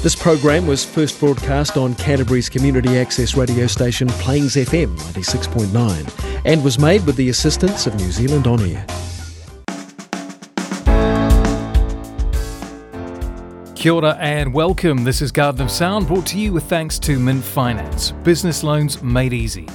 This program was first broadcast on Canterbury's community access radio station Plains FM 96.9 and was made with the assistance of New Zealand On Air. Kia ora and welcome. This is Garden of Sound brought to you with thanks to Mint Finance. Business loans made easy.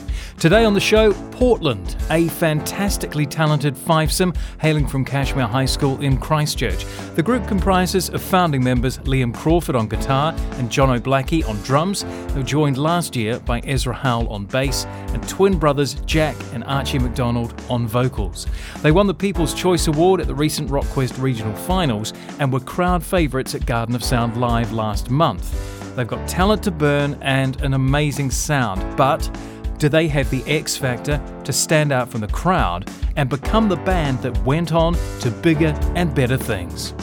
Today on the show, Portland, a fantastically talented fivesome hailing from Cashmere High School in Christchurch. The group comprises of founding members Liam Crawford on guitar and Jono Blackie on drums, who joined last year by Ezra Howell on bass and twin brothers Jack and Archie McDonald on vocals. They won the People's Choice Award at the recent RockQuest Regional Finals and were crowd favourites at Garden of Sound Live last month. They've got talent to burn and an amazing sound, but do they have the X factor to stand out from the crowd and become the band that went on to bigger and better things?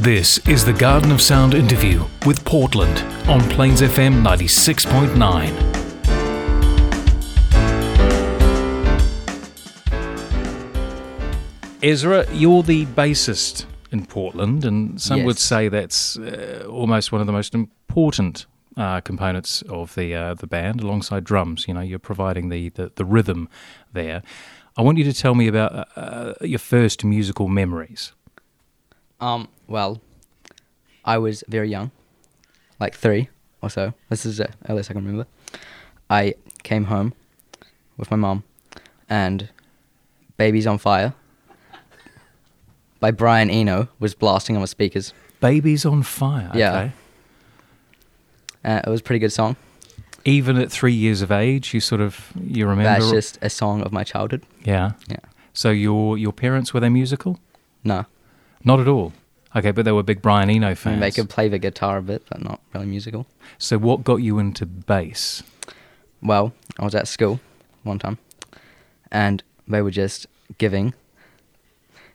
This is the Garden of Sound interview with Portland on Plains FM 96.9. Ezra, you're the bassist in Portland, and some Yes. would say that's uh, almost one of the most important uh, components of the uh, the band, alongside drums. You know, you're providing the, the, the rhythm there. I want you to tell me about uh, uh, your first musical memories. Um, well, I was very young, like three or so. This is the earliest I can remember. I came home with my mum, and "Baby's on Fire" by Brian Eno was blasting on the speakers. Baby's on Fire. Yeah. Uh, it was a pretty good song. Even at three years of age, you sort of you remember. That's just a song of my childhood. yeah. Yeah. So your your parents were they musical? No, Not at all. Okay, but they were big Brian Eno fans. they could play the guitar a bit, but not really musical. So what got you into bass? Well, I was at school one time, and they were just giving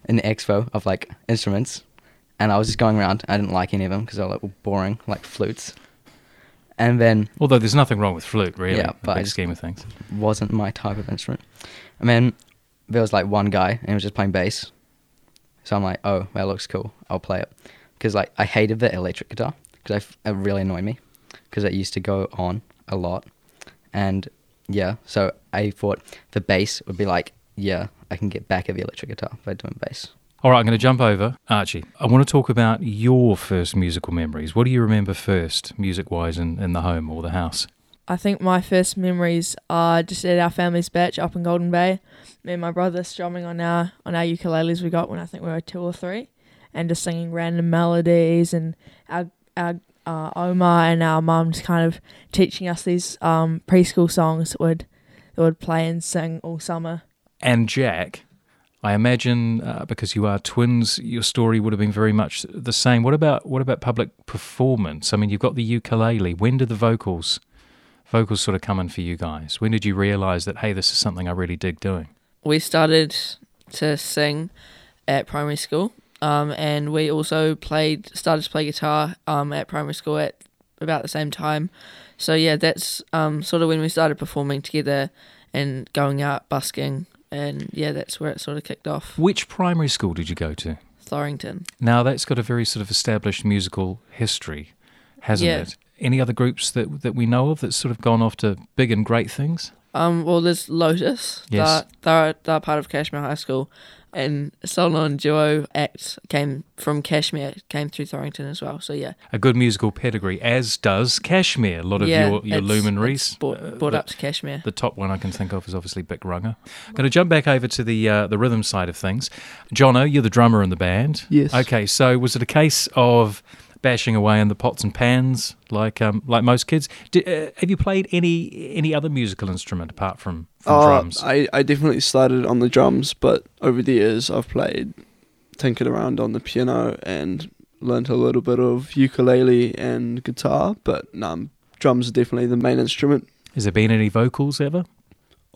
an expo of like instruments, and I was just going around. I didn't like any of them because they were like boring, like flutes. And then Although there's nothing wrong with flute, really. Yeah, in the but big scheme of things. wasn't my type of instrument. And then there was like one guy, and he was just playing bass. So I'm like, oh, that looks cool. I'll play it. Because like I hated the electric guitar because it really annoyed me because it used to go on a lot, and yeah, so I thought the bass would be like, yeah, I can get back at the electric guitar by doing bass. All right, I'm going to jump over. Archie, I want to talk about your first musical memories. What do you remember first, music wise, in, in the home or the house? I think my first memories are just at our family's batch up in Golden Bay. Me and my brother strumming on our on our ukuleles we got when I think we were two or three, and just singing random melodies and our our uh, Oma and our mum just kind of teaching us these um, preschool songs that would that would play and sing all summer. And Jack, I imagine uh, because you are twins, your story would have been very much the same. What about what about public performance? I mean, you've got the ukulele. When did the vocals vocals sort of come in for you guys? When did you realise that hey, this is something I really dig doing? we started to sing at primary school, um, and we also played started to play guitar um, at primary school at about the same time. So yeah, that's um, sort of when we started performing together and going out busking, and yeah, that's where it sort of kicked off. Which primary school did you go to? Thorrington. Now that's got a very sort of established musical history, hasn't Yeah. it? Any other groups that that we know of that's sort of gone off to big and great things? Um, well, there's Lotus. Yes. They're, they're, they're part of Cashmere High School. And Solo and Duo Act came from Cashmere, came through Thorrington as well. So, yeah. A good musical pedigree, as does Cashmere. A lot of yeah, your, your it's- luminaries. it's Brought, uh, brought the- up to Cashmere. The top one I can think of is obviously Bic Runga. I'm going to jump back over to the uh, the rhythm side of things. Jono, you're the drummer in the band. Yes. Okay, so was it a case of bashing away in the pots and pans like um, like most kids? Did, uh, have you played any any other musical instrument apart from, from Uh, drums? I, I definitely started on the drums, but over the years I've played, tinkered around on the piano and learnt a little bit of ukulele and guitar, but no, drums are definitely the main instrument. Has there been any vocals ever?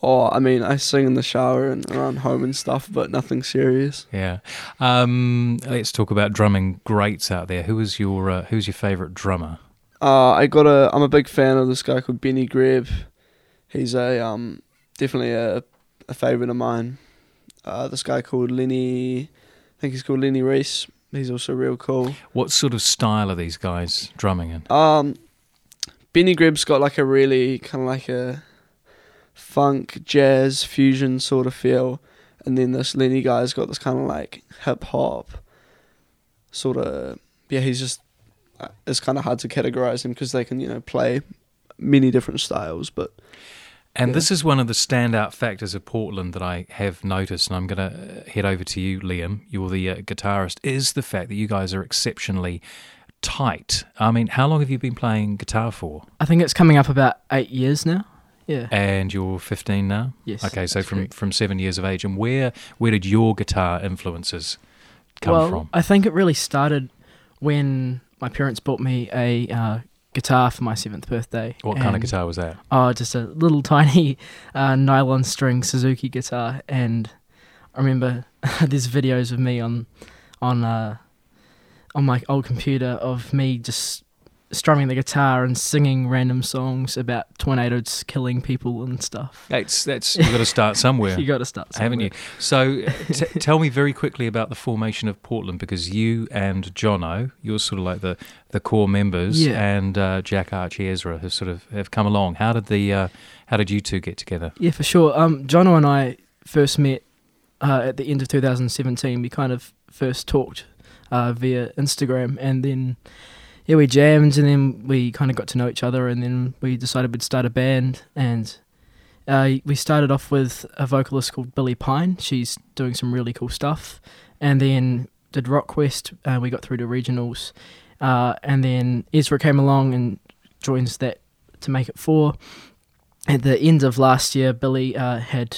Or, I mean, I sing in the shower and around home and stuff, but nothing serious. Yeah. Um, let's talk about drumming greats out there. Who is your uh, who's your favourite drummer? Uh, I got a, I'm a big fan of this guy called Benny Greb. He's a, um, definitely a, a favourite of mine. Uh, this guy called Lenny, I think he's called Lenny Reese. he's also real cool. What sort of style are these guys drumming in? Um, Benny Greb's got like a really kind of like a funk jazz fusion sort of feel, and then this Lenny guy's got this kind of like hip hop sort of yeah. He's just uh, it's kind of hard to categorize him because they can you know play many different styles, but And Yeah. this is one of the standout factors of Portland that I have noticed, and I'm going to head over to you, Liam. You're the uh, guitarist. Is the fact that you guys are exceptionally tight. I mean, how long have you been playing guitar for? I think it's coming up about eight years now. Yeah. And you're 15 now. Yes. Okay, so from correct. from seven years of age, and where where did your guitar influences come well, from? I think it really started when my parents bought me a uh, guitar for my seventh birthday. What kind of guitar was that? Oh, just a little tiny uh, nylon string Suzuki guitar, and I remember there's videos of me on on uh, on my old computer of me just strumming the guitar and singing random songs about tornadoes killing people and stuff. That's that's you've got to start somewhere. You got to start, somewhere. haven't you? So, t- tell me very quickly about the formation of Portland because you and Jono, you're sort of like the, the core members, Yeah. and uh, Jack Archie Ezra have sort of have come along. How did the uh, how did you two get together? Yeah, for sure. Um, Jono and I first met uh, at the end of 2017. We kind of first talked uh, via Instagram, and then yeah, we jammed, and then we kind of got to know each other, and then we decided we'd start a band, and uh, we started off with a vocalist called Billy Pine. She's doing some really cool stuff, and then did RockQuest. Uh, we got through to regionals, uh, and then Ezra came along and joins that to make it four at the end of last year, Billy uh, had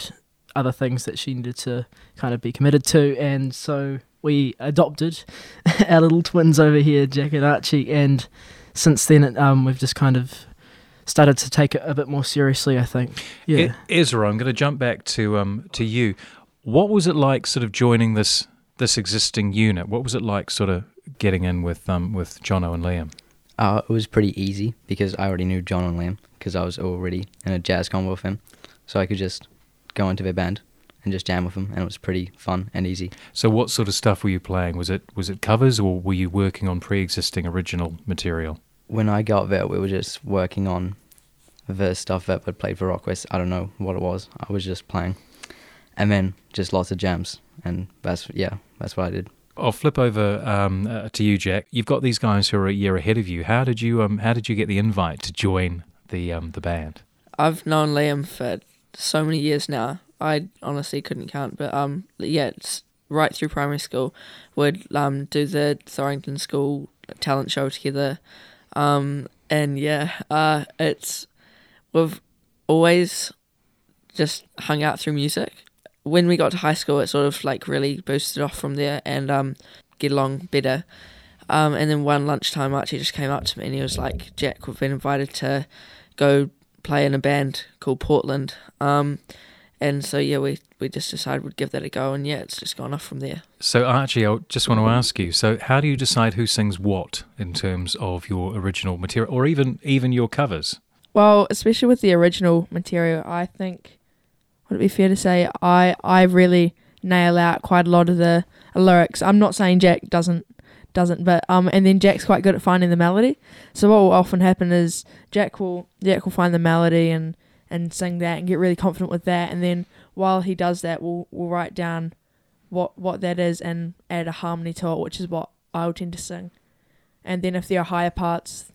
other things that she needed to kind of be committed to, and so we adopted our little twins over here, Jack and Archie, and since then it, um, we've just kind of started to take it a bit more seriously. I think. Yeah. E- Ezra, I'm going to jump back to um to you. What was it like, sort of joining this this existing unit? What was it like, sort of getting in with um with Jono and Liam? Uh, it was pretty easy because I already knew John and Liam because I was already in a jazz combo with him, so I could just go into their band and just jam with them, and it was pretty fun and easy. So, what sort of stuff were you playing? Was it was it covers, or were you working on pre-existing original material? When I got there, we were just working on the stuff that I'd played for Rockquest. I don't know what it was. I was just playing, and then just lots of jams, and that's yeah, that's what I did. I'll flip over um, uh, to you, Jack. You've got these guys who are a year ahead of you. How did you um How did you get the invite to join the um the band? I've known Liam for so many years now. I honestly couldn't count, but um, yeah, right through primary school, we'd um do the Thorrington School talent show together, um, and yeah, uh, it's we've always just hung out through music. When we got to high school, it sort of like really boosted off from there and um, get along better. Um, and then one lunchtime, Archie just came up to me and he was like, "Jack, we've been invited to go play in a band called Portland." Um, and so yeah, we we just decided we'd give that a go, and yeah, it's just gone off from there. So, Archie, I just want to ask you. So, how do you decide who sings what in terms of your original material, or even even your covers? Well, especially with the original material, I think would it be fair to say I I really nail out quite a lot of the lyrics. I'm not saying Jack doesn't doesn't, but um, and then Jack's quite good at finding the melody. So what will often happen is Jack will Jack will find the melody and and sing that and get really confident with that, and then while he does that, we'll we'll write down what what that is and add a harmony to it, which is what I'll tend to sing. And then if there are higher parts,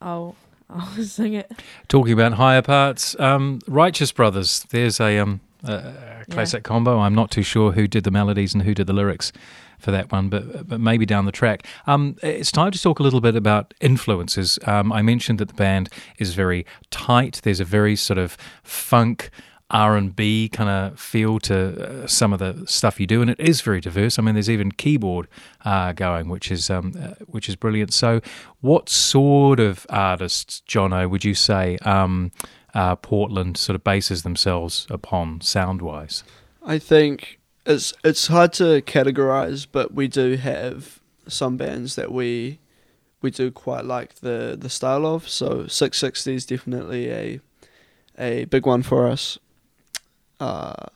I'll I'll sing it. Talking about higher parts, um, Righteous Brothers. There's a, um, a a classic combo. I'm not too sure who did the melodies and who did the lyrics for that one, but but maybe down the track. Um, it's time to talk a little bit about influences. Um, I mentioned that the band is very tight. There's a very sort of funk. R and B kind of feel to uh, some of the stuff you do, and it is very diverse. I mean, there's even keyboard uh, going, which is um, uh, which is brilliant. So, what sort of artists, Jono, would you say um, uh, Portland sort of bases themselves upon sound wise? I think it's it's hard to categorize, but we do have some bands that we we do quite like the the style of. So six sixty is definitely a a big one for us. Uh,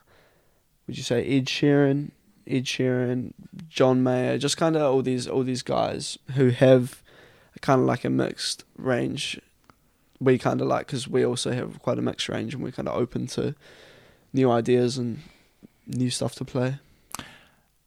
would you say Ed Sheeran, Ed Sheeran, John Mayer, just kind of all these all these guys who have kind of like a mixed range. We kind of like because we also have quite a mixed range and we're kind of open to new ideas and new stuff to play.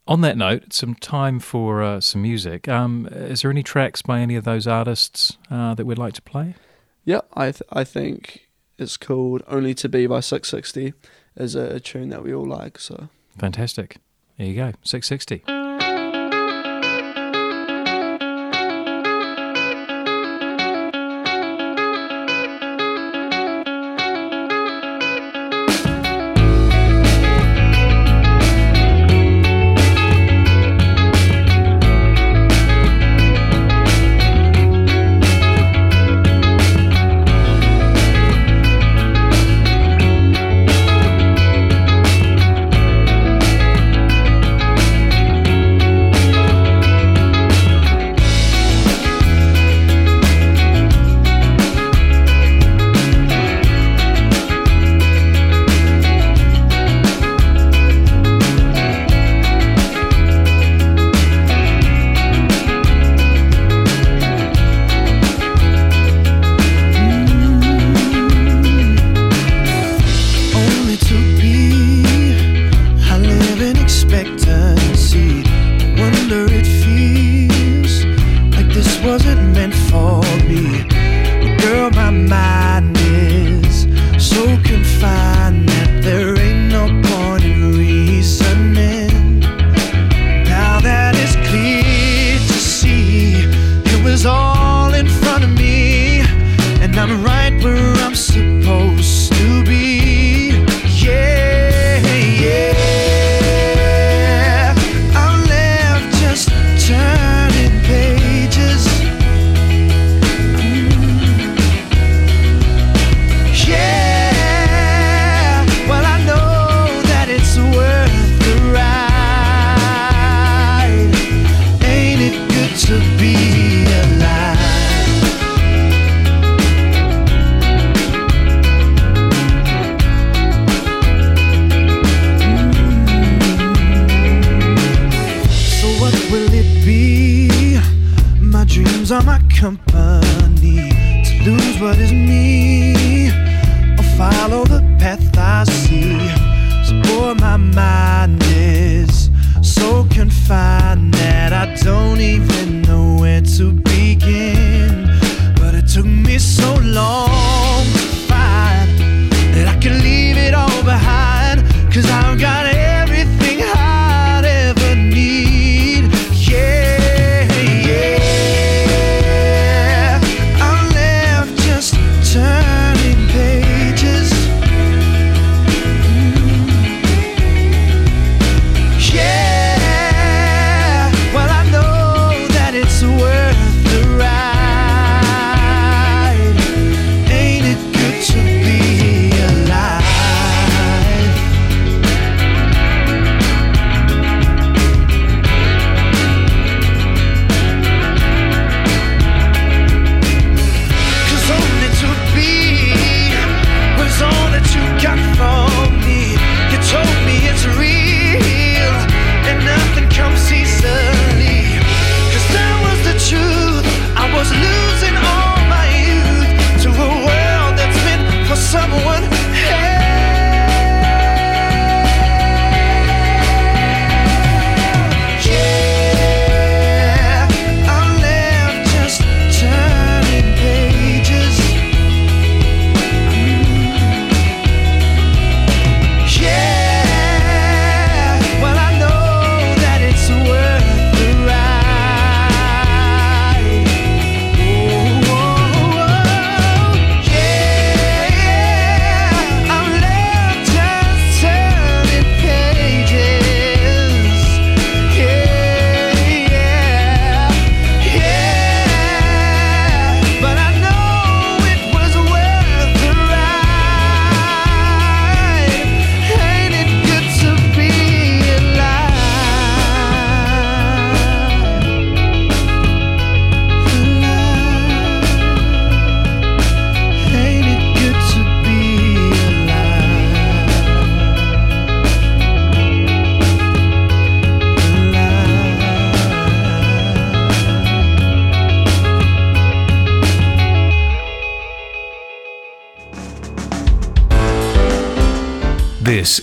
On that note, some time for uh, some music. Um, is there any tracks by any of those artists uh, that we'd like to play? Yeah, I th- I think it's called "Only to Be" by Six Sixty is a tune that we all like. So fantastic! There you go, Six Sixty.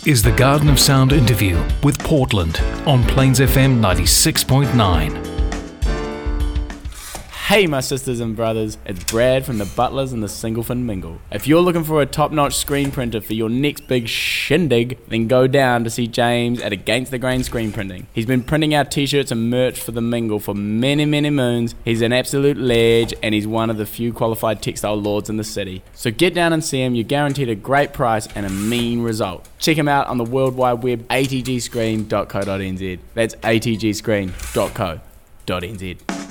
Is the Garden of Sound interview with Portland on Plains FM 96.9. Hey, my sisters and brothers, it's Brad from the Butlers and the Singlefin Mingle. If you're looking for a top notch screen printer for your next big shindig, then go down to see James at Against the Grain Screen Printing. He's been printing out t shirts and merch for the Mingle for many, many moons. He's an absolute ledge and he's one of the few qualified textile lords in the city. So get down and see him, you're guaranteed a great price and a mean result. Check him out on the World Wide Web, atgscreen.co.nz. That's atgscreen.co.nz.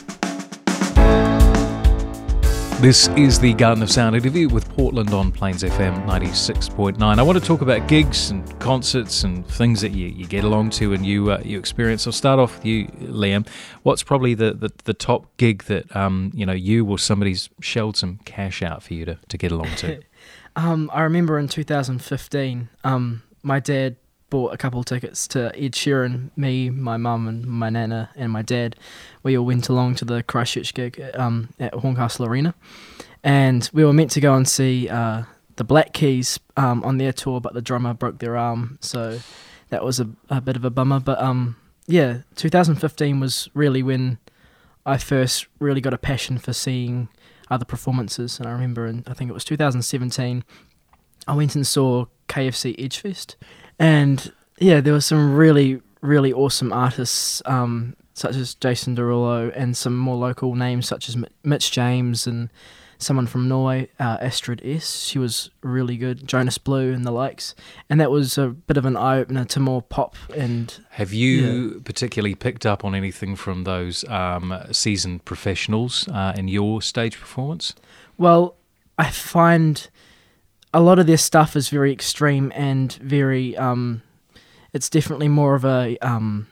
This is the Garden of Sound interview with Portland on Plains FM 96.9. I want to talk about gigs and concerts and things that you, you get along to and you uh, you experience. I'll start off with you, Liam. What's probably the, the, the top gig that um, you know you or somebody's shelled some cash out for you to, to get along to? Um, I remember in 2015, um, my dad bought a couple tickets to Ed Sheeran. Me, my mum, and my nana and my dad. We all went along to the Christchurch gig um, at Horncastle Arena, and we were meant to go and see uh, the Black Keys um, on their tour, but the drummer broke their arm, so that was a, a bit of a bummer. But um, yeah, 2015 was really when I first really got a passion for seeing other performances. And I remember in, I think it was 2017, I went and saw KFC Edgefest. And yeah, there were some really, really awesome artists, um, such as Jason Derulo, and some more local names such as Mitch James and someone from Norway, uh, Astrid S. She was really good, Jonas Blue and the likes. And that was a bit of an eye opener to more pop. And have you yeah. particularly picked up on anything from those um, seasoned professionals uh, in your stage performance? Well, I find a lot of their stuff is very extreme and very. Um, it's definitely more of a um,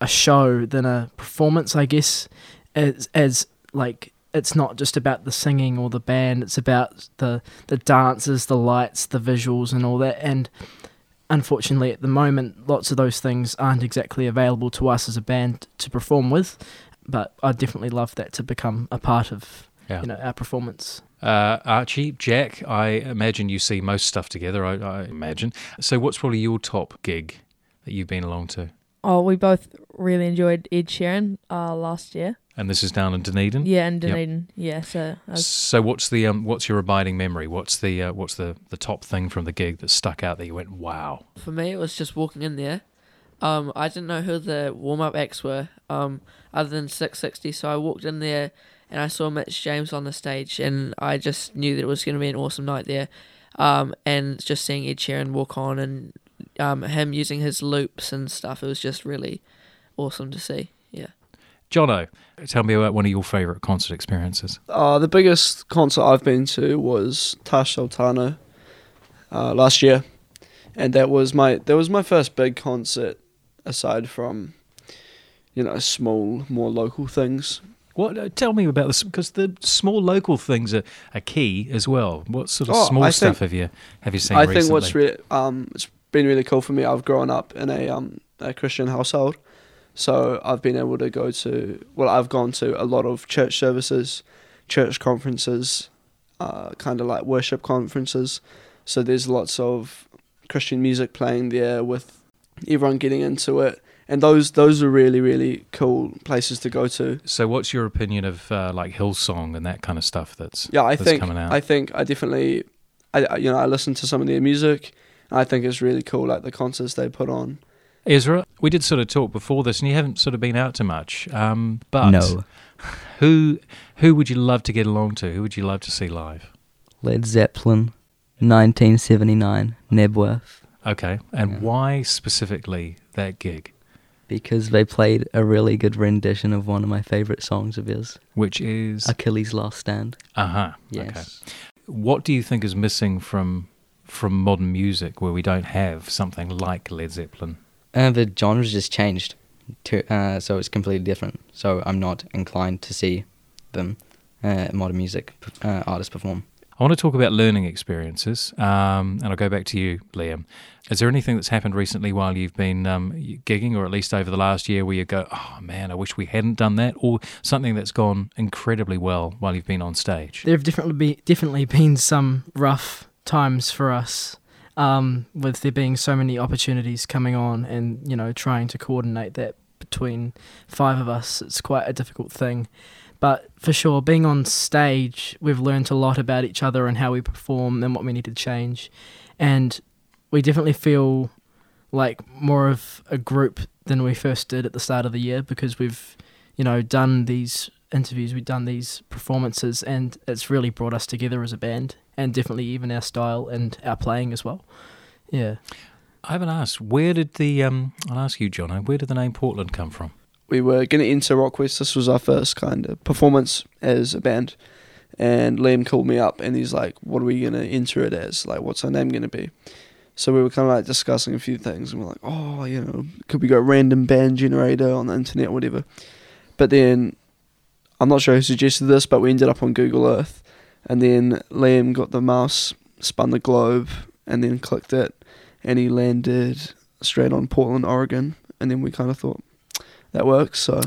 a show than a performance, I guess. As as like it's not just about the singing or the band; it's about the the dances, the lights, the visuals, and all that. And unfortunately, at the moment, lots of those things aren't exactly available to us as a band to perform with. But I'd definitely love that to become a part of yeah. you know our performance. Uh, Archie, Jack, I imagine you see most stuff together. I, I imagine. So, what's probably your top gig that you've been along to? Oh, we both really enjoyed Ed Sheeran uh, last year. And this is down in Dunedin. Yeah, in Dunedin. Yep. Yeah. So. So what's the um what's your abiding memory? What's the uh, what's the the top thing from the gig that stuck out that you went wow? For me, it was just walking in there. Um, I didn't know who the warm up acts were. Um, other than Six Sixty, so I walked in there and I saw Mitch James on the stage, and I just knew that it was going to be an awesome night there. Um, and just seeing Ed Sheeran walk on and um, him using his loops and stuff, it was just really awesome to see. Yeah. Jono, tell me about one of your favourite concert experiences. Uh, the biggest concert I've been to was Tash Sultana uh, last year, and that was my that was my first big concert aside from you know small more local things. What? Uh, tell me about this because the small local things are, are key as well. What sort of oh, small I stuff think, have you have you seen? I recently? think what's really um it's been really cool for me. I've grown up in a um a Christian household, so I've been able to go to well I've gone to a lot of church services, church conferences, uh, kind of like worship conferences. So there's lots of Christian music playing there with everyone getting into it and those those are really really cool places to go to. So, what's your opinion of uh, like Hillsong and that kind of stuff? That's yeah, I that's think coming out? I think I definitely, I you know I listen to some of their music. I think it's really cool, like the concerts they put on. Ezra, we did sort of talk before this, and you haven't sort of been out too much. Um, but no. who who would you love to get along to? Who would you love to see live? Led Zeppelin, 1979, Knebworth. Okay, and yeah. why specifically that gig? Because they played a really good rendition of one of my favorite songs of his, which is Achilles' Last Stand. Uh huh. Yes. Okay. What do you think is missing from from modern music where we don't have something like Led Zeppelin? Uh, the genre's just changed, to, uh, so it's completely different. So I'm not inclined to see them uh, modern music uh, artists perform. I want to talk about learning experiences, um, and I'll go back to you, Liam. Is there anything that's happened recently while you've been um, gigging, or at least over the last year, where you go, "Oh man, I wish we hadn't done that," or something that's gone incredibly well while you've been on stage? There have definitely be, definitely been some rough times for us. um, with there being so many opportunities coming on, and you know, trying to coordinate that between five of us, it's quite a difficult thing. But for sure, being on stage, we've learned a lot about each other and how we perform and what we need to change, and we definitely feel like more of a group than we first did at the start of the year because we've, you know, done these interviews, we've done these performances, and it's really brought us together as a band, and definitely even our style and our playing as well. Yeah. I haven't asked. Where did the um? I'll ask you, John. Where did the name Portland come from? We were going to enter RockQuest. This was our first kind of performance as a band. And Liam called me up and he's like, What are we going to enter it as? Like, what's our name going to be? So we were kind of like discussing a few things and we're like, Oh, you know, could we go random band generator on the internet or whatever? But then I'm not sure who suggested this, but we ended up on Google Earth. And then Liam got the mouse, spun the globe, and then clicked it and he landed straight on Portland, Oregon. And then we kind of thought that works. So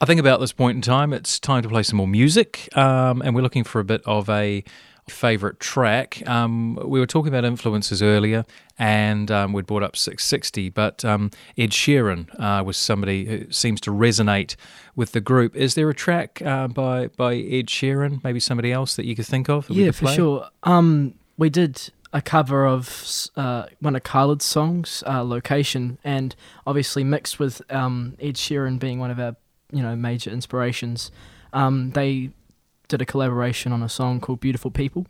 I think about this point in time, it's time to play some more music, um, and we're looking for a bit of a favorite track. Um, we were talking about influences earlier, and um, we'd brought up 660, but um, Ed Sheeran uh, was somebody who seems to resonate with the group. Is there a track uh, by by Ed Sheeran, maybe somebody else that you could think of? that we Yeah, could for sure. Um, we did a cover of uh, one of Khalid's songs, uh, "Location," and obviously mixed with um, Ed Sheeran being one of our you know major inspirations. Um, they did a collaboration on a song called "Beautiful People,"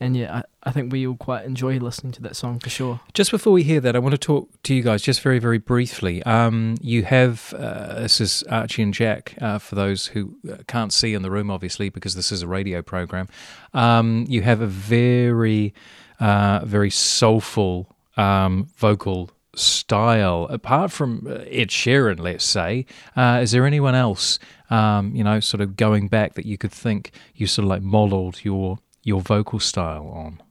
and yeah, I, I think we all quite enjoy listening to that song for sure. Just before we hear that, I want to talk to you guys just very, very briefly. Um, you have, uh, this is Archie and Jack, uh, for those who uh, can't see in the room, obviously, because this is a radio program. Um, you have a very, uh, very soulful um, vocal style. Apart from uh, Ed Sheeran, let's say, uh, is there anyone else, um, you know, sort of going back that you could think you sort of like modeled your your vocal style on?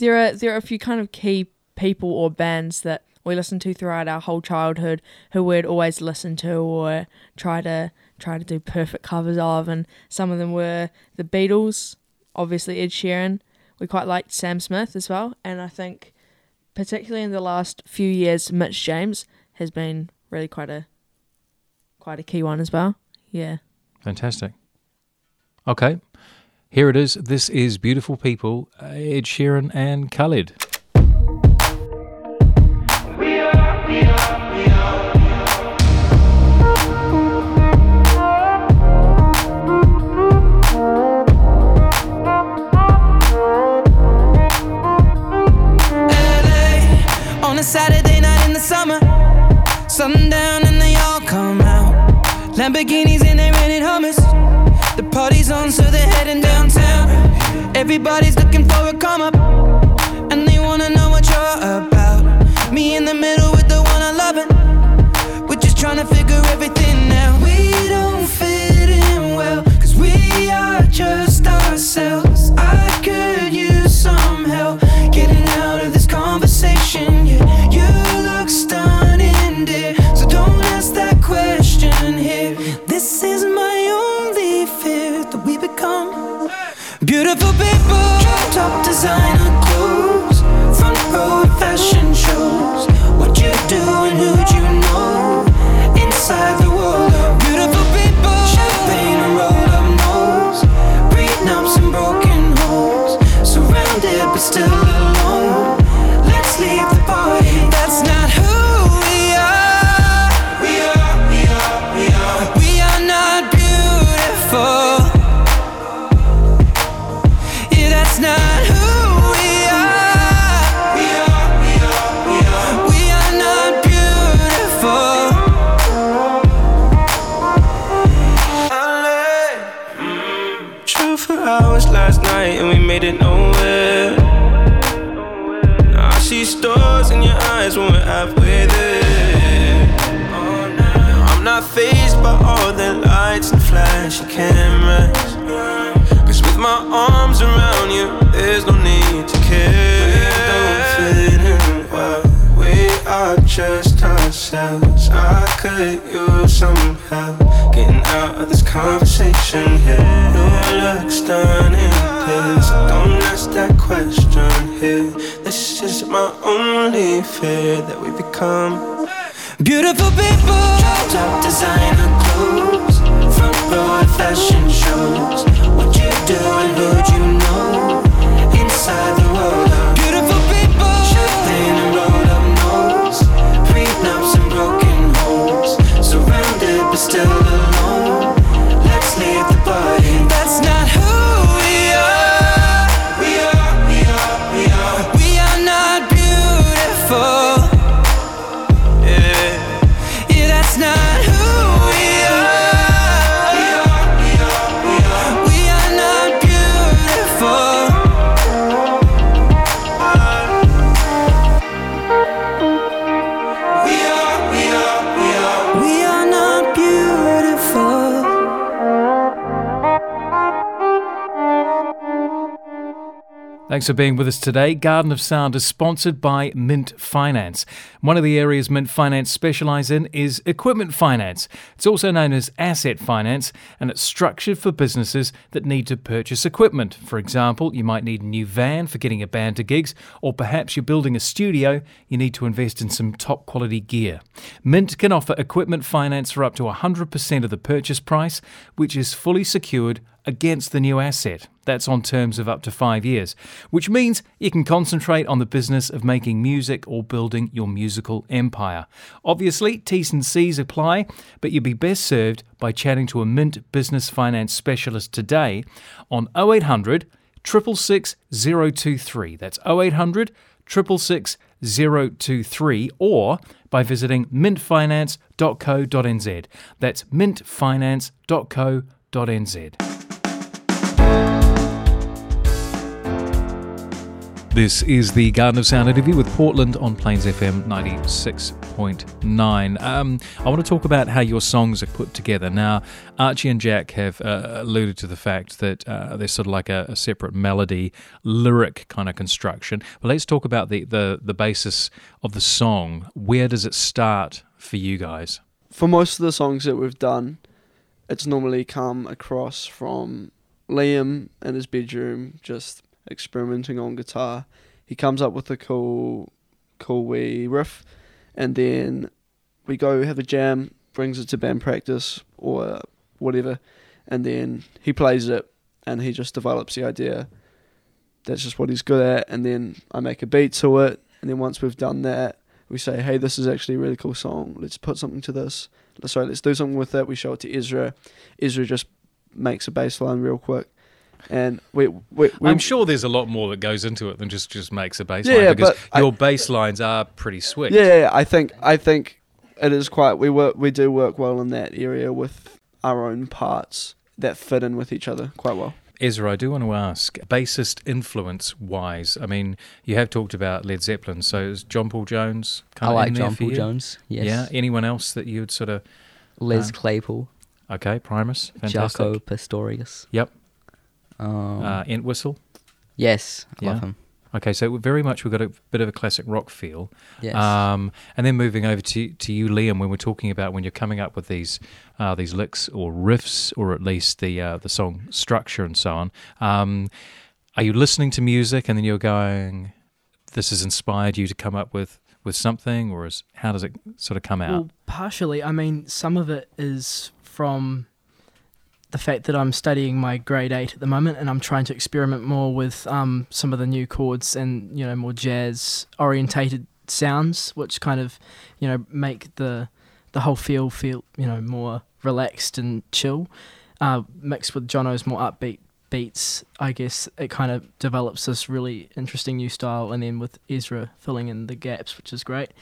there are there are a few kind of key people or bands that we listened to throughout our whole childhood who we'd always listen to or try to try to do perfect covers of and some of them were the Beatles, obviously Ed Sheeran. We quite liked Sam Smith as well and I think particularly in the last few years Mitch James has been really quite a quite a key one as well. Yeah. Fantastic. Okay, here it is. This is Beautiful People, Ed Sheeran and Khalid. A Saturday night in the summer. Sundown and they all come out. Lamborghinis and they rented Hummers. The party's on, so they're heading downtown. Everybody's looking for a Top conversation here. You look stunning, please. Don't ask that question here. This is my only fear that we become beautiful people. Drop top designer clothes, front row fashion shows. What you do and who'd you know? Inside the world Thanks for being with us today. Garden of Sound is sponsored by Mint Finance. One of the areas Mint Finance specialise in is equipment finance. It's also known as asset finance, and it's structured for businesses that need to purchase equipment. For example, you might need a new van for getting a band to gigs, or perhaps you're building a studio, you need to invest in some top quality gear. Mint can offer equipment finance for up to 100% of the purchase price, which is fully secured against the new asset. That's on terms of up to five years, which means you can concentrate on the business of making music or building your musical empire. Obviously, T's and C's apply, but you'd be best served by chatting to a Mint business finance specialist today on 0800 666 023. That's 0800 666 023 or by visiting mintfinance.co.nz. That's mintfinance.co.nz. This is the Garden of Sound interview with Portland on Plains FM 96.9. Um, I want to talk about how your songs are put together. Now, Archie and Jack have uh, alluded to the fact that uh, there's sort of like a, a separate melody, lyric kind of construction. But let's talk about the, the, the basis of the song. Where does it start for you guys? For most of the songs that we've done, it's normally come across from Liam in his bedroom, just experimenting on guitar. He comes up with a cool, cool wee riff, and then we go have a jam, brings it to band practice or whatever, and then he plays it, and he just develops the idea. That's just what he's good at, and then I make a beat to it, and then once we've done that, we say, hey, this is actually a really cool song. Let's put something to this. Sorry, let's do something with it. We show it to Ezra. Ezra just makes a bass line real quick. And we, we, we I'm sure there's a lot more that goes into it than just, just makes a bass Yeah, line because but I- your bass lines are pretty sweet. Yeah, yeah, yeah, I think I think it is quite. We work. We do work well in that area with our own parts that fit in with each other quite well. Ezra, I do want to ask, bassist influence wise, I mean, you have talked about Led Zeppelin, so is John Paul Jones I kind of like in there John for Paul you? Jones. Yes. Yeah. Anyone else that you would sort of Les Um, Claypool, okay? Primus, fantastic. Jaco Pastorius. Yep. Um, uh, Entwistle. yes, I yeah. love him. Okay, so very much we've got a bit of a classic rock feel. Yes. Um, and then moving over to to you, Liam, when we're talking about when you're coming up with these uh, these licks or riffs, or at least the uh, the song structure and so on. Um, are you listening to music and then you're going, "This has inspired you to come up with with something," or is how does it sort of come out? Well, partially. I mean, some of it is from the fact that I'm studying my grade eight at the moment, and I'm trying to experiment more with um, some of the new chords and you know more jazz orientated sounds, which kind of you know make the the whole feel feel you know more relaxed and chill. Uh, mixed with Jono's more upbeat beats, I guess it kind of develops this really interesting new style, and then with Ezra filling in the gaps, which is great.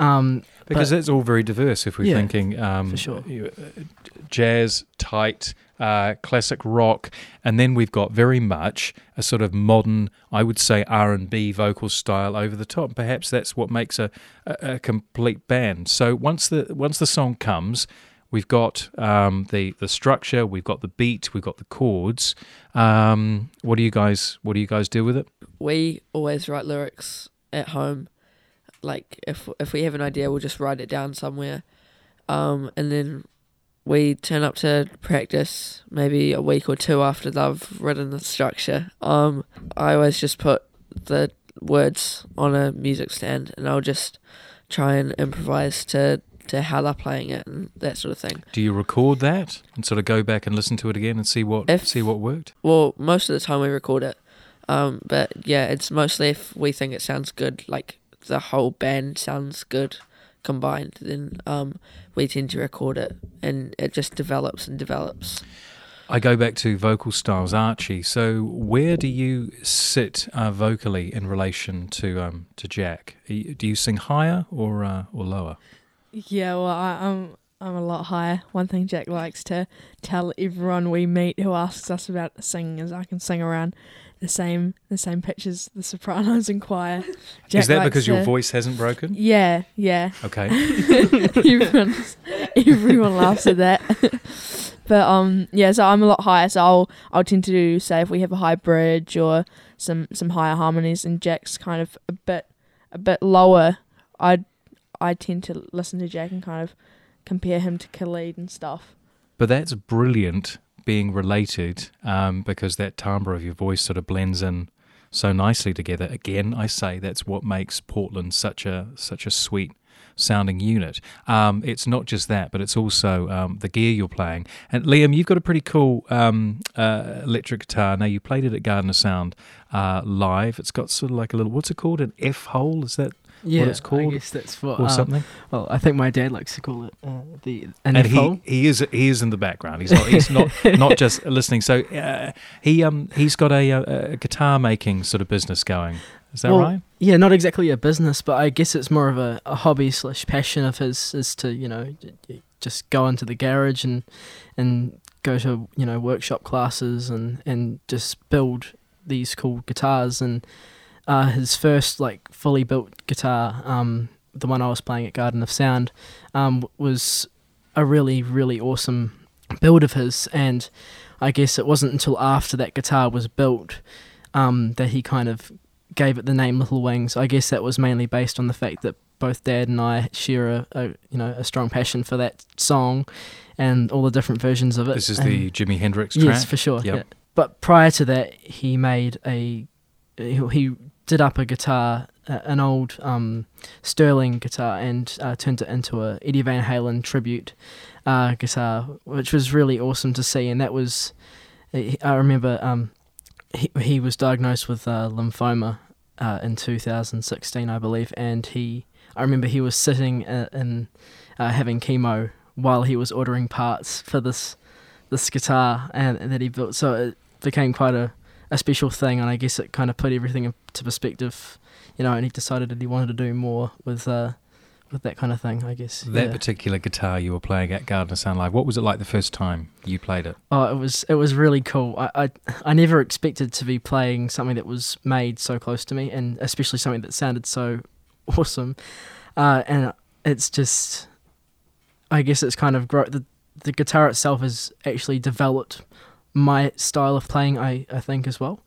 Um, Because but- it's all very diverse. If we're Yeah, thinking um, for sure. uh, jazz, tight, uh, classic rock, and then we've got very much a sort of modern, I would say R and B vocal style over the top. Perhaps that's what makes a, a, a complete band. So once the once the song comes. We've got um, the the structure, we've got the beat, we've got the chords. Um, what do you guys What do you guys do with it? we always write lyrics at home. Like if if we have an idea, we'll just write it down somewhere, um, and then we turn up to practice maybe a week or two after they've written the structure. Um, I always just put the words on a music stand, and I'll just try and improvise to to how they're playing it and that sort of thing. Do you record that and sort of go back and listen to it again and see what If- see what worked? Well, most of the time we record it, um, but yeah, it's mostly if we think it sounds good, like the whole band sounds good combined, then um, we tend to record it, and it just develops and develops. I go back to vocal styles, Archie. So where do you sit uh, vocally in relation to um, to Jack? Do you sing higher or uh, or lower? Yeah, well, I, I'm I'm a lot higher. One thing Jack likes to tell everyone we meet who asks us about singing is I can sing around the same the same pitch as the sopranos and choir. Jack Is that likes because your voice hasn't broken? Yeah, yeah. Okay. everyone, everyone laughs at that. but um, yeah. So I'm a lot higher. So I'll I'll tend to do say if we have a high bridge or some some higher harmonies, and Jack's kind of a bit a bit lower. I I tend to listen to Jack and kind of compare him to Khalid and stuff. But that's brilliant being related um, because that timbre of your voice sort of blends in so nicely together. Again, I say that's what makes Portland such a such a sweet sounding unit. Um, it's not just that, but it's also um, the gear you're playing. And Liam, you've got a pretty cool um, uh, electric guitar. Now you played it at Garden of Sound uh, live. It's got sort of like a little what's it called? An F hole? Is that Yeah, it's called, I guess that's what. or um, something? Well, I think my dad likes to call it uh, the an and he, he is he is in the background. He's not he's not not just listening. So uh, he um he's got a, a, a guitar making sort of business going. Is that Well, right? Yeah, not exactly a business, but I guess it's more of a, a hobby slash passion of his is to you know j- j- just go into the garage and and go to you know workshop classes and and just build these cool guitars and uh, his first like fully built guitar, um, the one I was playing at Garden of Sound, um, was a really really awesome build of his, and I guess it wasn't until after that guitar was built um, that he kind of gave it the name Little Wings. I guess that was mainly based on the fact that both Dad and I share a, a you know a strong passion for that song and all the different versions of it. This is And- the Jimi Hendrix track. Yes, for sure. Yep. Yeah. But prior to that, he made a he, he did up a guitar, uh, an old um, Sterling guitar, and uh, turned it into a Eddie Van Halen tribute uh, guitar, which was really awesome to see. And that was, I remember, um, he he was diagnosed with uh, lymphoma uh, in 2016, I believe, and he. I remember he was sitting in uh, having chemo while he was ordering parts for this this guitar and, and that he built. So it became quite a, a special thing, and I guess it kind of put everything into perspective, you know. And he decided that he wanted to do more with uh, with that kind of thing. I guess. That yeah. particular guitar you were playing at Garden of Sound Live. What was it like the first time you played it? Oh, it was it was really cool. I, I I never expected to be playing something that was made so close to me, and especially something that sounded so awesome. Uh, and it's just, I guess it's kind of grow the the guitar itself has actually developed my style of playing. I I think as well,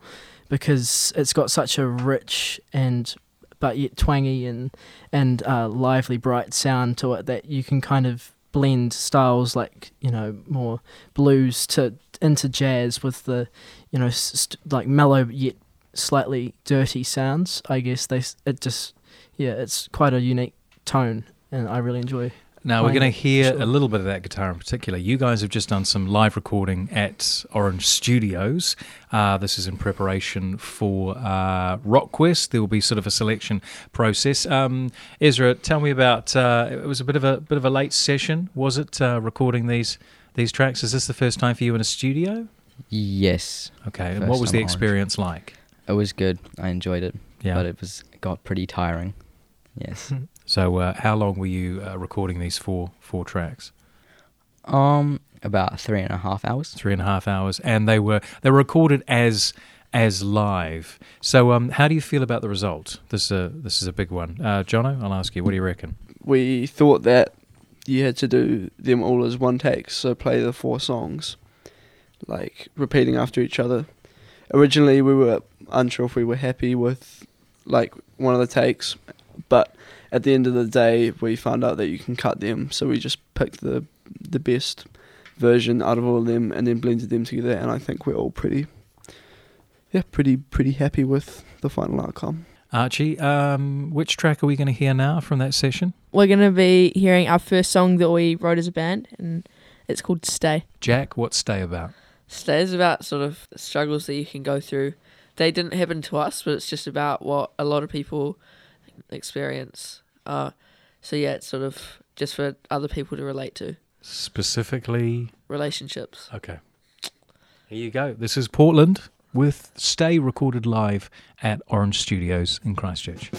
because it's got such a rich and but yet twangy and and uh, lively, bright sound to it that you can kind of blend styles like you know more blues to into jazz with the you know st- like mellow yet slightly dirty sounds. I guess they it just yeah, it's quite a unique tone, and I really enjoy. Now we're going to hear sure. a little bit of that guitar in particular. You guys have just done some live recording at Orange Studios. Uh, this is in preparation for uh, RockQuest. There will be sort of a selection process. Um, Ezra, tell me about. Uh, it was a bit of a bit of a late session, was it? Uh, recording these these tracks. Is this the first time for you in a studio? Yes, Okay, and what was the time Orange. experience like? it was good. I enjoyed it, Yeah. but it was got pretty tiring. Yes. So, uh, how long were you uh, recording these four four tracks? um, about three and a half hours. Three and a half hours, and they were they were recorded as as live. So, um, how do you feel about the result? This is a this is a big one. Uh, Jono, I'll ask you. What do you reckon? we thought that you had to do them all as one take, so play the four songs, like repeating after each other. Originally, we were unsure if we were happy with like one of the takes, but at the end of the day, we found out that you can cut them, so we just picked the the best version out of all of them and then blended them together. And I think we're all pretty, yeah, pretty pretty happy with the final outcome. Archie, um, which track are we going to hear now from that session? We're going to be hearing our first song that we wrote as a band, and it's called Stay. Jack, what's Stay about? Stay is about sort of struggles that you can go through. They didn't happen to us, but it's just about what a lot of people experience. Uh, so yeah, it's sort of just for other people to relate to Specifically, relationships. okay. Here you go. This is Portland with Stay recorded live at Orange Studios in Christchurch.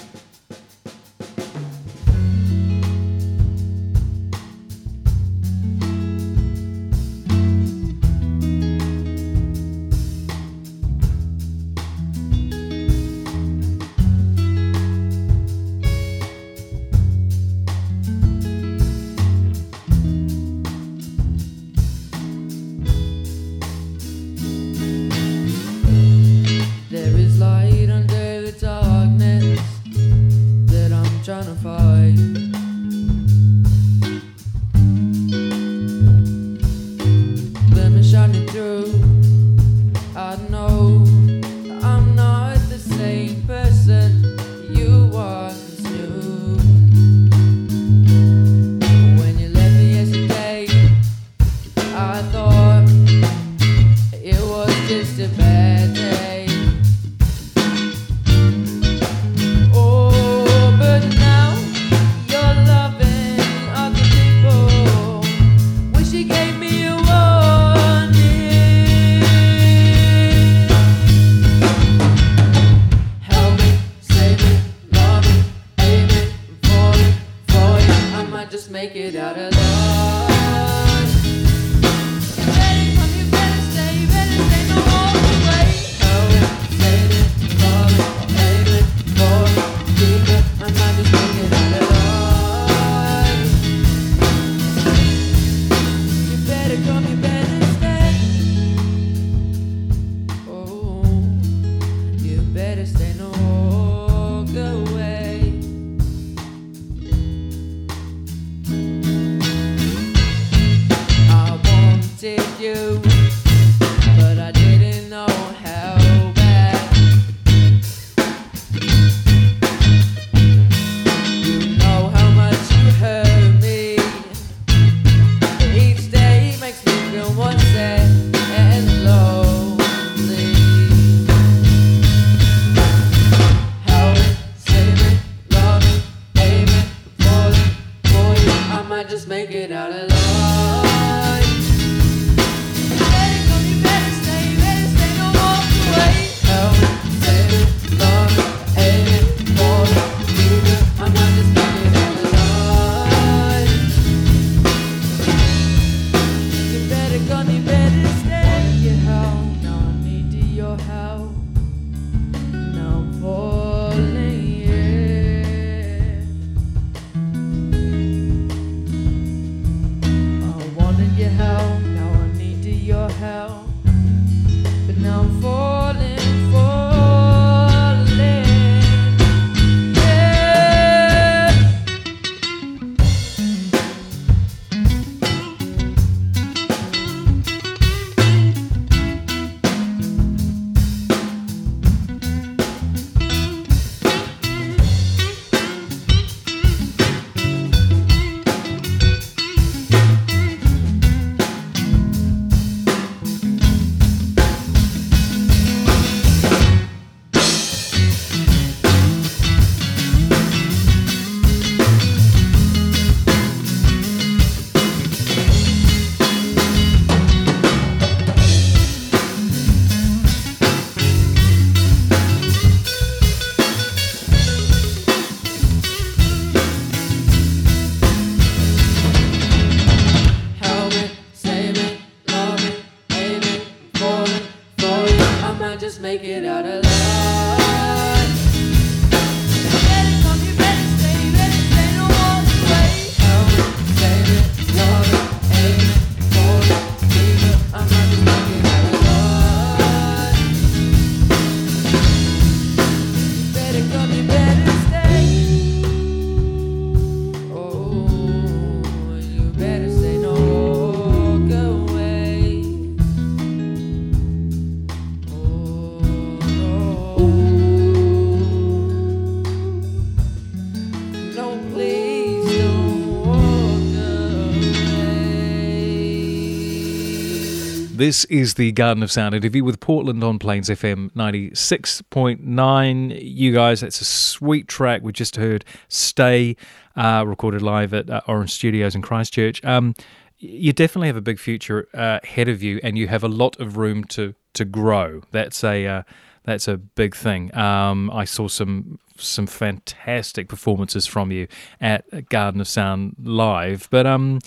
This is the Garden of Sound interview with Portland on Plains FM 96.9. You guys, that's a sweet track. We just heard Stay, uh, recorded live at uh, Orange Studios in Christchurch. Um, you definitely have a big future uh, ahead of you, and you have a lot of room to, to grow. That's a uh, that's a big thing. Um, I saw some some fantastic performances from you at Garden of Sound live, but um,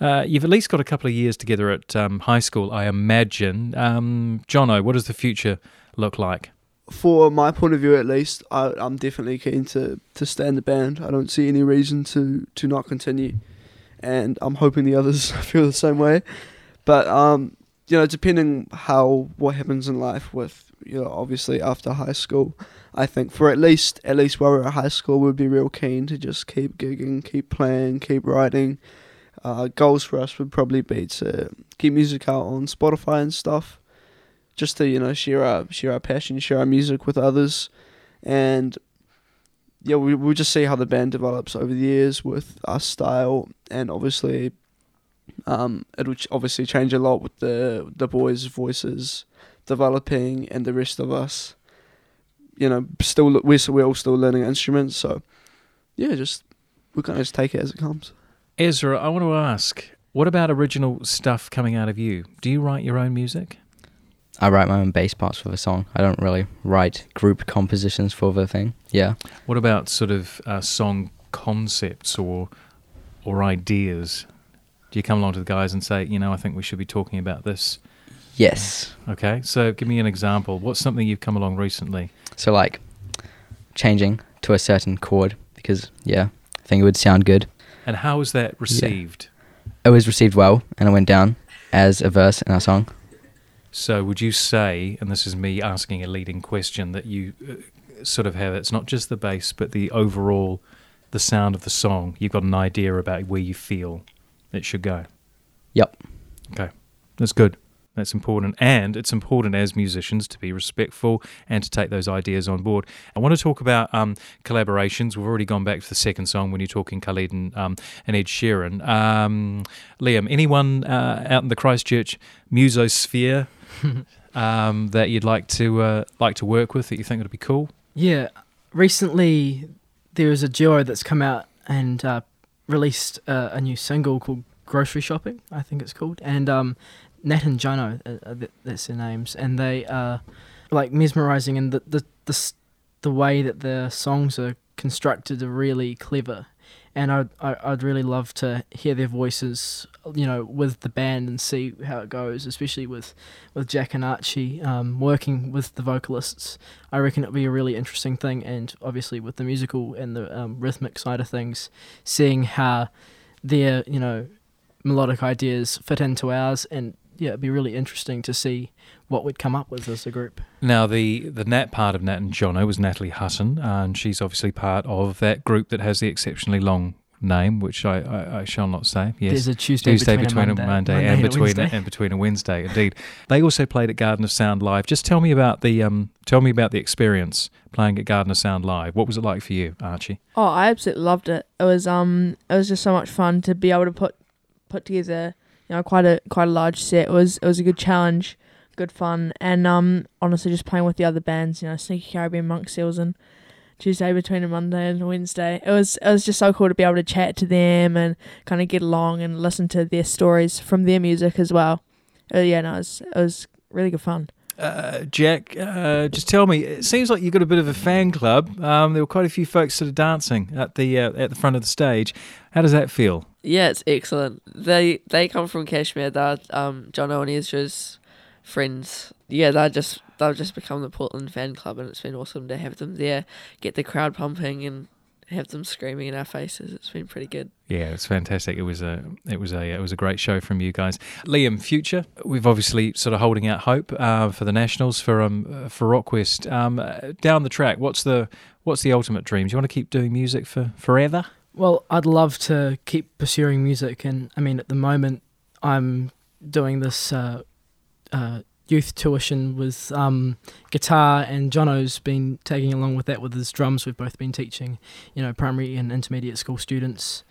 uh, you've at least got a couple of years together at um, high school, I imagine. Um, Jono, what does the future look like? For my point of view, at least, I, I'm definitely keen to, to stay in the band. I don't see any reason to, to not continue, and I'm hoping the others feel the same way. But um, you know, depending how what happens in life with you know, obviously after high school, I think for at least at least while we're at high school, we'd be real keen to just keep gigging, keep playing, keep writing. Uh, goals for us would probably be to keep music out on Spotify and stuff, just to you know share our share our passion, share our music with others, and yeah, we we'll just see how the band develops over the years with our style, and obviously, um, it'll obviously change a lot with the the boys' voices developing and the rest of us. You know, still we're we're all still learning instruments, so yeah, just we're gonna just take it as it comes. Ezra, I want to ask, what about original stuff coming out of you? Do you write your own music? I write my own bass parts for the song. I don't really write group compositions for the thing. Yeah. What about sort of uh, song concepts or or ideas? Do you come along to the guys and say, you know, I think we should be talking about this? Yes. Okay, so give me an example. What's something you've come along recently? So like changing to a certain chord because yeah, I think it would sound good. And how was that received? It was received well and it went down as a verse in our song. So would you say, and this is me asking a leading question, that you uh, sort of have it's not just the bass, but the overall, the sound of the song. You've got an idea about where you feel it should go. Yep. Okay, that's good. That's important. And it's important as musicians to be respectful and to take those ideas on board. I want to talk about um, collaborations. We've already gone back to the second song when you're talking Khalid and, um, and Ed Sheeran. Um, Liam, anyone uh, out in the Christchurch musosphere um, that you'd like to uh, like to work with that you think would be cool? Yeah, recently there is a duo that's come out and uh, released uh, a new single called "Grocery Shopping," I think it's called, and um, Nat and Jono, uh, that's their names, and they are like mesmerizing, and the the the, the way that their songs are constructed are really clever, and I'd I'd really love to hear their voices, you know, with the band and see how it goes, especially with with Jack and Archie um, working with the vocalists. I reckon it'd be a really interesting thing, and obviously with the musical and the um, rhythmic side of things, seeing how their you know melodic ideas fit into ours, and yeah, it'd be really interesting to see what we'd come up with as a group. Now, the, the Nat part of Nat and Jono was Natalie Hutton, and she's obviously part of that group that has the exceptionally long name, which I, I, I shall not say. Yes, There's a Tuesday, between, between, a Monday, Monday, Monday and a between Wednesday. and between a Wednesday. Indeed, they also played at Garden of Sound live. Just tell me about the um, tell me about the experience playing at Garden of Sound live. What was it like for you, Archie? Oh, I absolutely loved it. It was um, it was just so much fun to be able to put put together, you know, quite a quite a large set. It was it was a good challenge, good fun, and um, honestly, just playing with the other bands, you know, Sneaky Caribbean, Monk Seals, and Tuesday between a Monday and a Wednesday. It was it was just so cool to be able to chat to them and kind of get along and listen to their stories from their music as well. Uh, yeah, no, it was it was really good fun. Uh, Jack, uh, just tell me. It seems like you've got a bit of a fan club. Um, there were quite a few folks sort of dancing at the uh, at the front of the stage. How does that feel? Yeah, it's excellent. They they come from Cashmere. They're um, John and Ezra's friends. Yeah, they're just they've just become the Portland fan club, and it's been awesome to have them there, get the crowd pumping, and have them screaming in our faces. It's been pretty good. Yeah, it's fantastic. It was a it was a it was a great show from you guys. Liam, future. We've obviously sort of holding out hope uh, for the Nationals for um uh, for RockQuest. Um, uh, down the track, what's the what's the ultimate dream? Do you want to keep doing music for forever? Well, I'd love to keep pursuing music, and I mean, at the moment, I'm doing this uh, uh, youth tuition with um, guitar, and Jono's been tagging along with that with his drums. We've both been teaching, you know, primary and intermediate school students.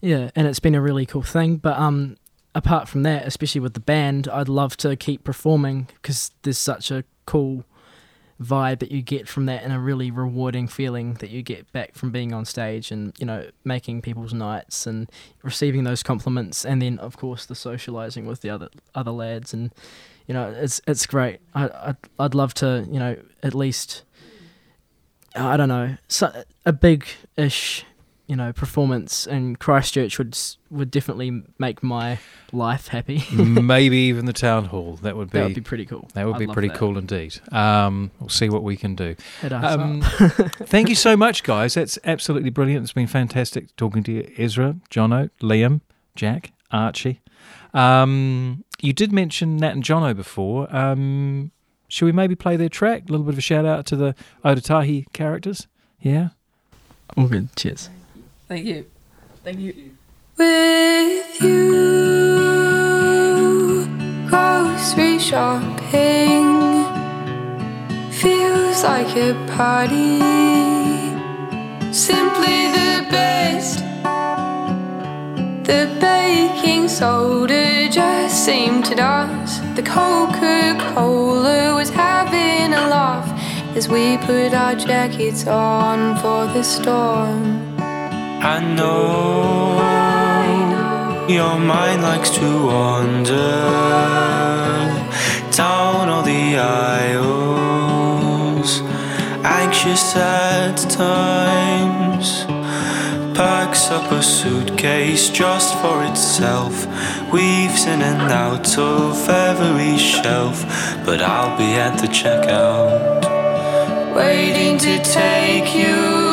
Yeah, and it's been a really cool thing. But um, apart from that, especially with the band, I'd love to keep performing because there's such a cool vibe that you get from that and a really rewarding feeling that you get back from being on stage and you know making people's nights and receiving those compliments and then of course the socializing with the other other lads and you know it's it's great I I'd, I'd love to you know at least I don't know so, a big ish you know performance in Christchurch would would definitely make my life happy Maybe even the town hall. That would be that would be pretty cool that would I'd be pretty that. cool indeed. Um, we'll see what we can do. Um, up. thank you so much, guys. That's absolutely brilliant. It's been fantastic talking to you, Ezra, Jono, Liam, Jack, Archie. Um, you did mention Nat and Jono before. Um, should we maybe play their track? A little bit of a shout out to the Otahi characters. Yeah. all good cheers Thank you. Thank you. With you, grocery shopping feels like a party. Simply the best. The baking soda just seemed to dance. The Coca Cola was having a laugh as we put our jackets on for the storm. I know your mind likes to wander down all the aisles, anxious at times. Packs up a suitcase just for itself, weaves in and out of every shelf. But I'll be at the checkout, waiting to take you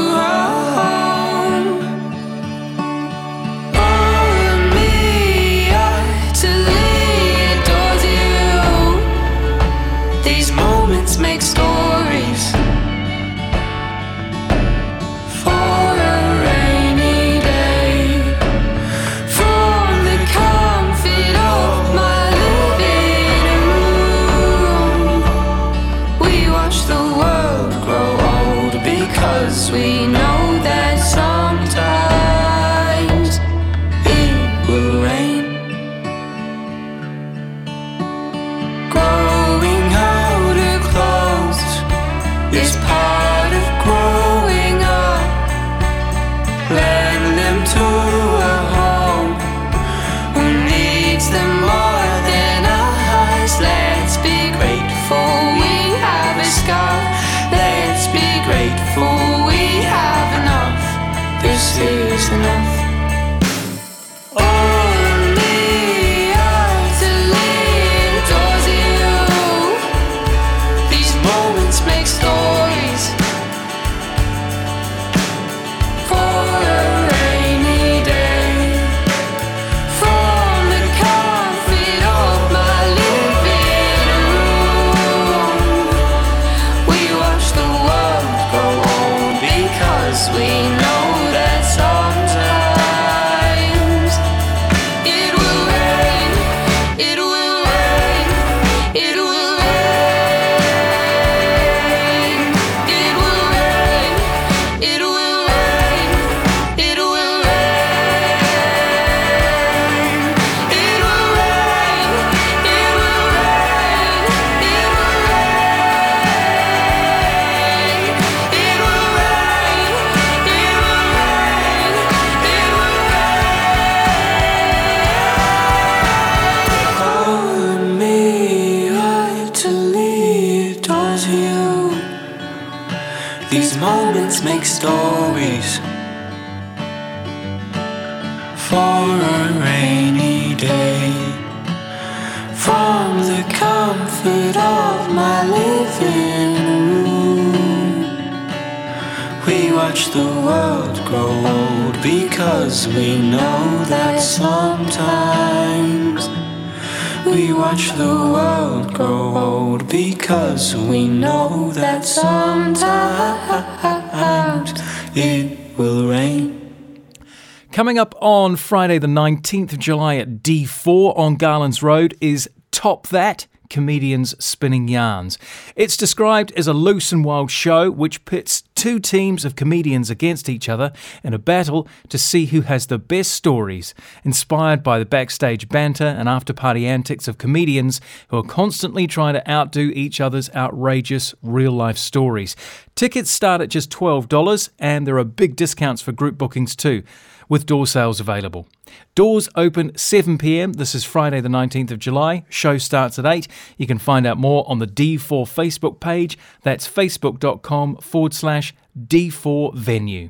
Coming up on Friday, the 19th of July at D4 on Garlands Road is Top That Comedians Spinning Yarns. It's described as a loose and wild show which pits two teams of comedians against each other in a battle to see who has the best stories, inspired by the backstage banter and after party antics of comedians who are constantly trying to outdo each other's outrageous real life stories. Tickets start at just $12, and there are big discounts for group bookings too with door sales available. Doors open 7 pm. This is Friday, the 19th of July. Show starts at 8. You can find out more on the D4 Facebook page. That's facebook.com forward slash D4 venue.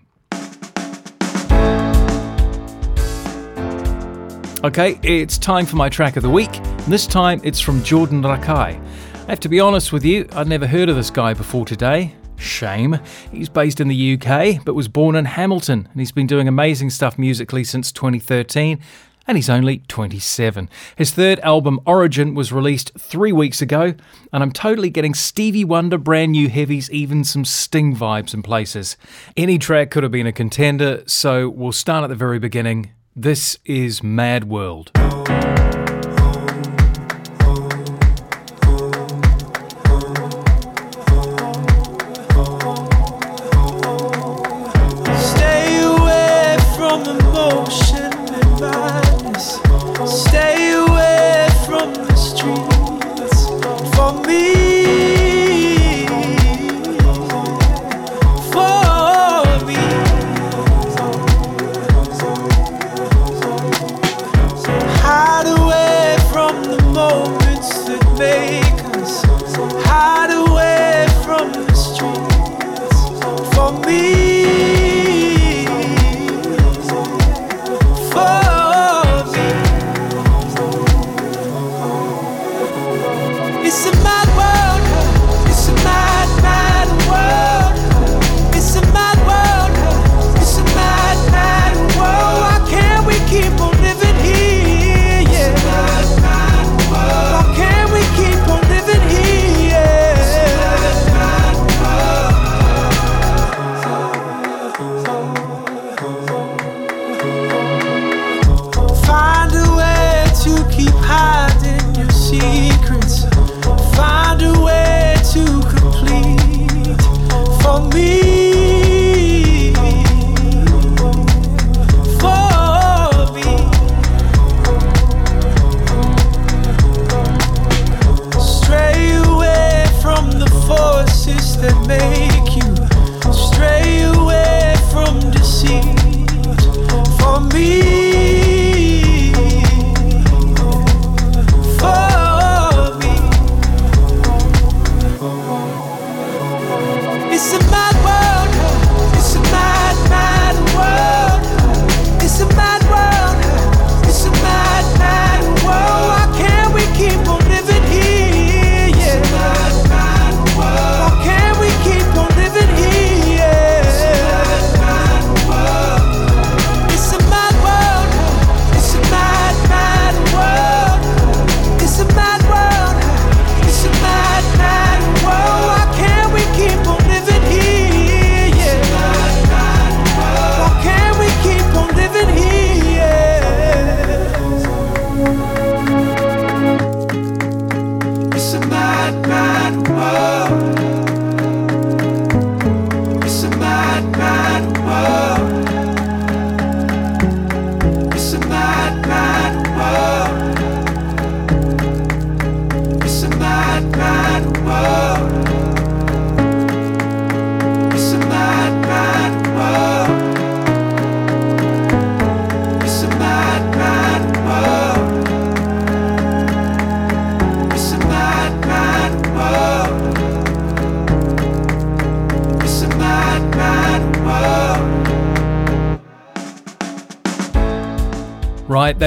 Okay, it's time for my track of the week. This time it's from Jordan Rakei. I have to be honest with you, I'd never heard of this guy before today. Shame. He's based in the UK, but was born in Hamilton, and he's been doing amazing stuff musically since 2013. And he's only 27. His third album, Origin, was released three weeks ago, and I'm totally getting Stevie Wonder brand new heavies, even some Sting vibes in places. Any track could have been a contender, so we'll start at the very beginning. This is Mad World.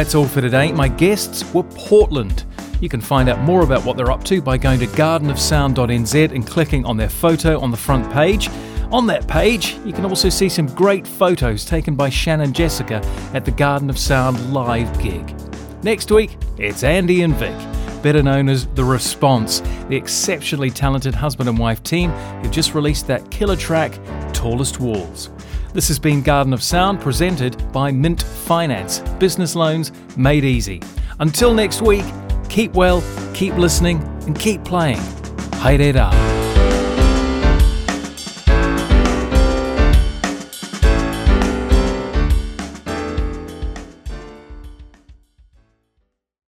That's all for today. My guests were Portland. You can find out more about what they're up to by going to gardenofsound.nz and clicking on their photo on the front page. On that page, you can also see some great photos taken by Shannon Jessica at the Garden of Sound live gig. Next week, it's Andy and Vic, better known as The Response, the exceptionally talented husband and wife team who just released that killer track, Tallest Walls. This has been Garden of Sound presented by Mint Finance, business loans made easy. Until next week, keep well, keep listening, and keep playing. Haere.